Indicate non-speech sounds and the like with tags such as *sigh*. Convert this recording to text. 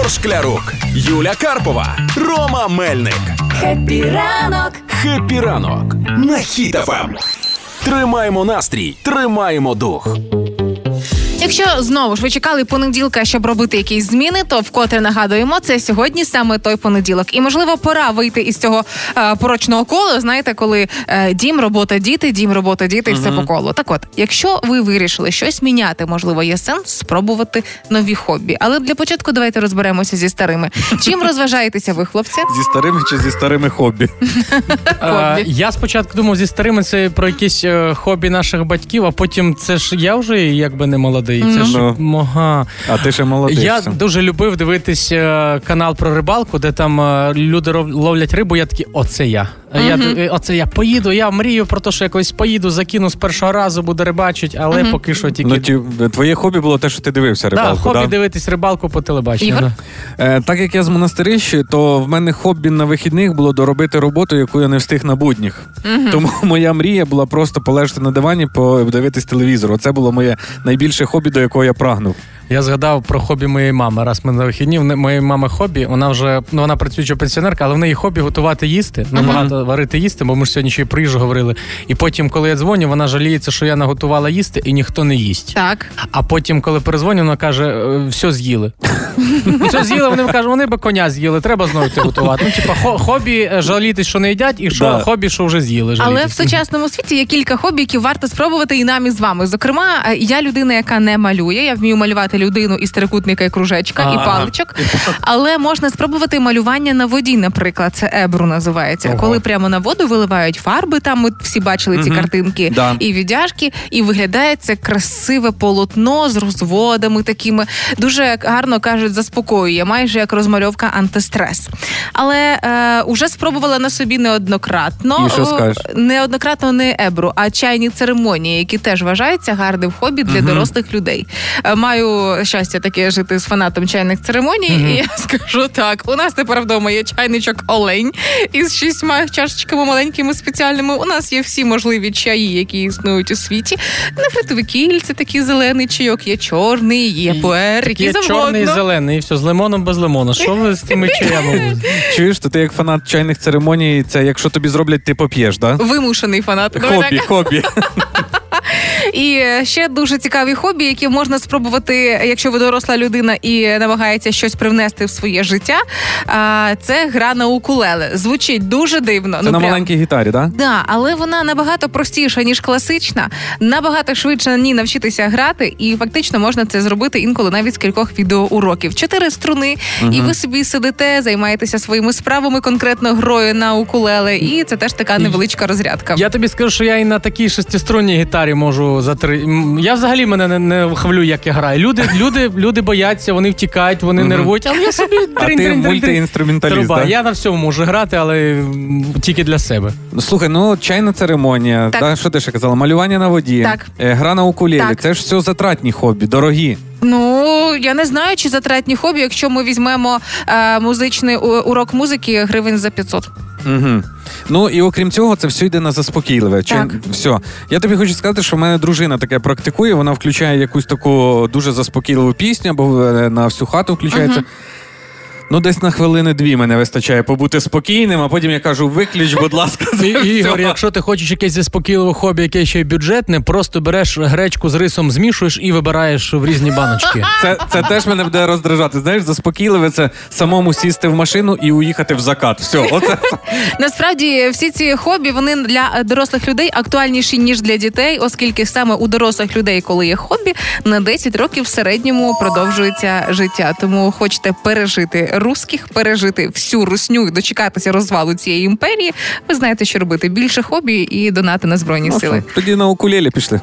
Ігор Шклярук, Юля Карпова, Рома Мельник. Хеппі ранок! Happy ранок на Хіт FM. Тримаємо настрій, тримаємо дух. Якщо знову ж ви чекали понеділка, щоб робити якісь зміни, то вкотре нагадуємо, це сьогодні саме той понеділок. І можливо, пора вийти із цього е, порочного кола. Знаєте, коли е, дім, робота, діти, дім, робота, діти, і все по колу. Так от, якщо ви вирішили щось міняти, можливо, є сенс спробувати нові хобі. Але для початку давайте розберемося зі старими. Чим *laughs* розважаєтеся ви, хлопці? Зі старими чи зі старими *laughs* хобі? Я спочатку думав зі старими це про якісь е, хобі наших батьків, а потім це ж я вже якби не молодий. Це ж Ну. мога. А ти ще молодий. Я все. дуже любив дивитись е, канал про рибалку, де там е, люди ловлять рибу. Я такий, оце я. Я д- е, оце я поїду. Я мрію про те, що якось поїду, закину з першого разу, буду рибачить, але поки що тільки Ну, ті, твоє хобі було те, що ти дивився да, рибалку, хобі да? дивитись рибалку по телебаченню. Ігор? да. Е, так як я з монастирищі, то в мене хобі на вихідних було доробити роботу, яку я не встиг на будніх. Тому *laughs* моя мрія була просто полежати на дивані, подивитись телевізор. Оце було моє найбільше хобі, до якого я прагнув. Я згадав про хобі моєї мами. Раз ми на вихідні, моєї мами хобі, вона вже ну вона працююча пенсіонерка, але в неї хобі готувати їсти, ну багато варити їсти, бо ми ж сьогодні ще й про їжу говорили. І потім, коли я дзвоню, вона жаліється, що я наготувала їсти і ніхто не їсть. Так. А потім, коли перезвоню, вона каже: «Е, все з'їли. Все з'їли, вони кажуть, вони би коня з'їли, треба знову йти готувати. Ну, типа, хобі е, жалітись, що не їдять, і що Да. хобі, що вже з'їли. Але в сучасному світі є кілька хобі, які варто спробувати і нам і з вами. Зокрема, е, я людина, яка не малює. Я вмію малювати людину із трикутника і кружечка, і паличок. Але можна спробувати малювання на воді, наприклад, це ебру називається. Ого. Коли прямо на воду виливають фарби. Там ми всі бачили ці картинки Да. і віддяжки, і виглядає це красиве полотно з розводами такими. Дуже гарно кажуть, заспокоює, майже як розмальовка антистрес. Але е, уже спробувала на собі неоднократно. І що скажеш? Неоднократно не ебру, а чайні церемонії, які теж вважаються гарним хобі для дорослих людей. Е, Маю щастя таке жити з фанатом чайних церемоній, і я скажу так: у нас тепер вдома є чайничок олень із шістьма чашечками маленькими спеціальними. У нас є всі можливі чаї, які існують у світі. На кільце, такий зелений чайок, є чорний, є пуер, який Є завгодно. чорний і зелений, і все, з лимоном без лимона. Що ви з тими чаями? Чуєш, то ти як фанат чайних церемоній, це якщо тобі зроблять, ти поп'єш, да? Вимушений фанат. Хобі, хобі. І ще дуже цікаві хобі, які можна спробувати, якщо ви доросла людина і намагається щось привнести в своє життя. А, Це гра на укулеле. Звучить дуже дивно. Це на прям. маленькій гітарі, да? Да, але вона набагато простіша ніж класична, набагато швидше на ній навчитися грати, і фактично можна це зробити інколи навіть з кількох відеоуроків. Чотири струни, і ви собі сидите, займаєтеся своїми справами, конкретно грою на укулеле, і це теж така невеличка розрядка. Я тобі скажу, що я і на такій шестиструнній гітарі можу за три. М, Я взагалі мене не, не хвилюю, як я граю. Люди, люди, люди бояться, вони втікають, вони нервують, але я собі мультиінструменталіст, Труба. да? Я на всьому можу грати, але тільки для себе. Ну, Слухай, ну чайна церемонія, Так. да, що ти ще казала? Малювання на воді, Так. е, гра на укулєлі. Так. Це ж все затратні хобі, дорогі. Ну я не знаю, чи затратні хобі, якщо ми візьмемо е, музичний урок музики гривень за 500. Угу. Ну і окрім цього, це все йде на заспокійливе. Чи Так. все. Я тобі хочу сказати, що в мене дружина таке практикує. Вона включає якусь таку дуже заспокійливу пісню, або е, на всю хату включається. Ну, десь на хвилини дві мене вистачає побути спокійним, а потім я кажу: виключ, будь ласка, І, Ігор, якщо ти хочеш якесь заспокійливе хобі, яке ще й бюджетне, просто береш гречку з рисом, змішуєш і вибираєш в різні баночки. Це, це теж мене буде роздражати. Знаєш, заспокійливе це самому сісти в машину і уїхати в закат. Все, оце Насправді всі ці хобі вони для дорослих людей актуальніші ніж для дітей, оскільки саме у дорослих людей, коли є хобі, на 10 років в середньому продовжується життя. Тому хочете пережити русських, пережити всю русню і дочекатися розвалу цієї імперії. Ви знаєте, що робити більше хобі і донати на збройні сили. тоді на укулелі пішли.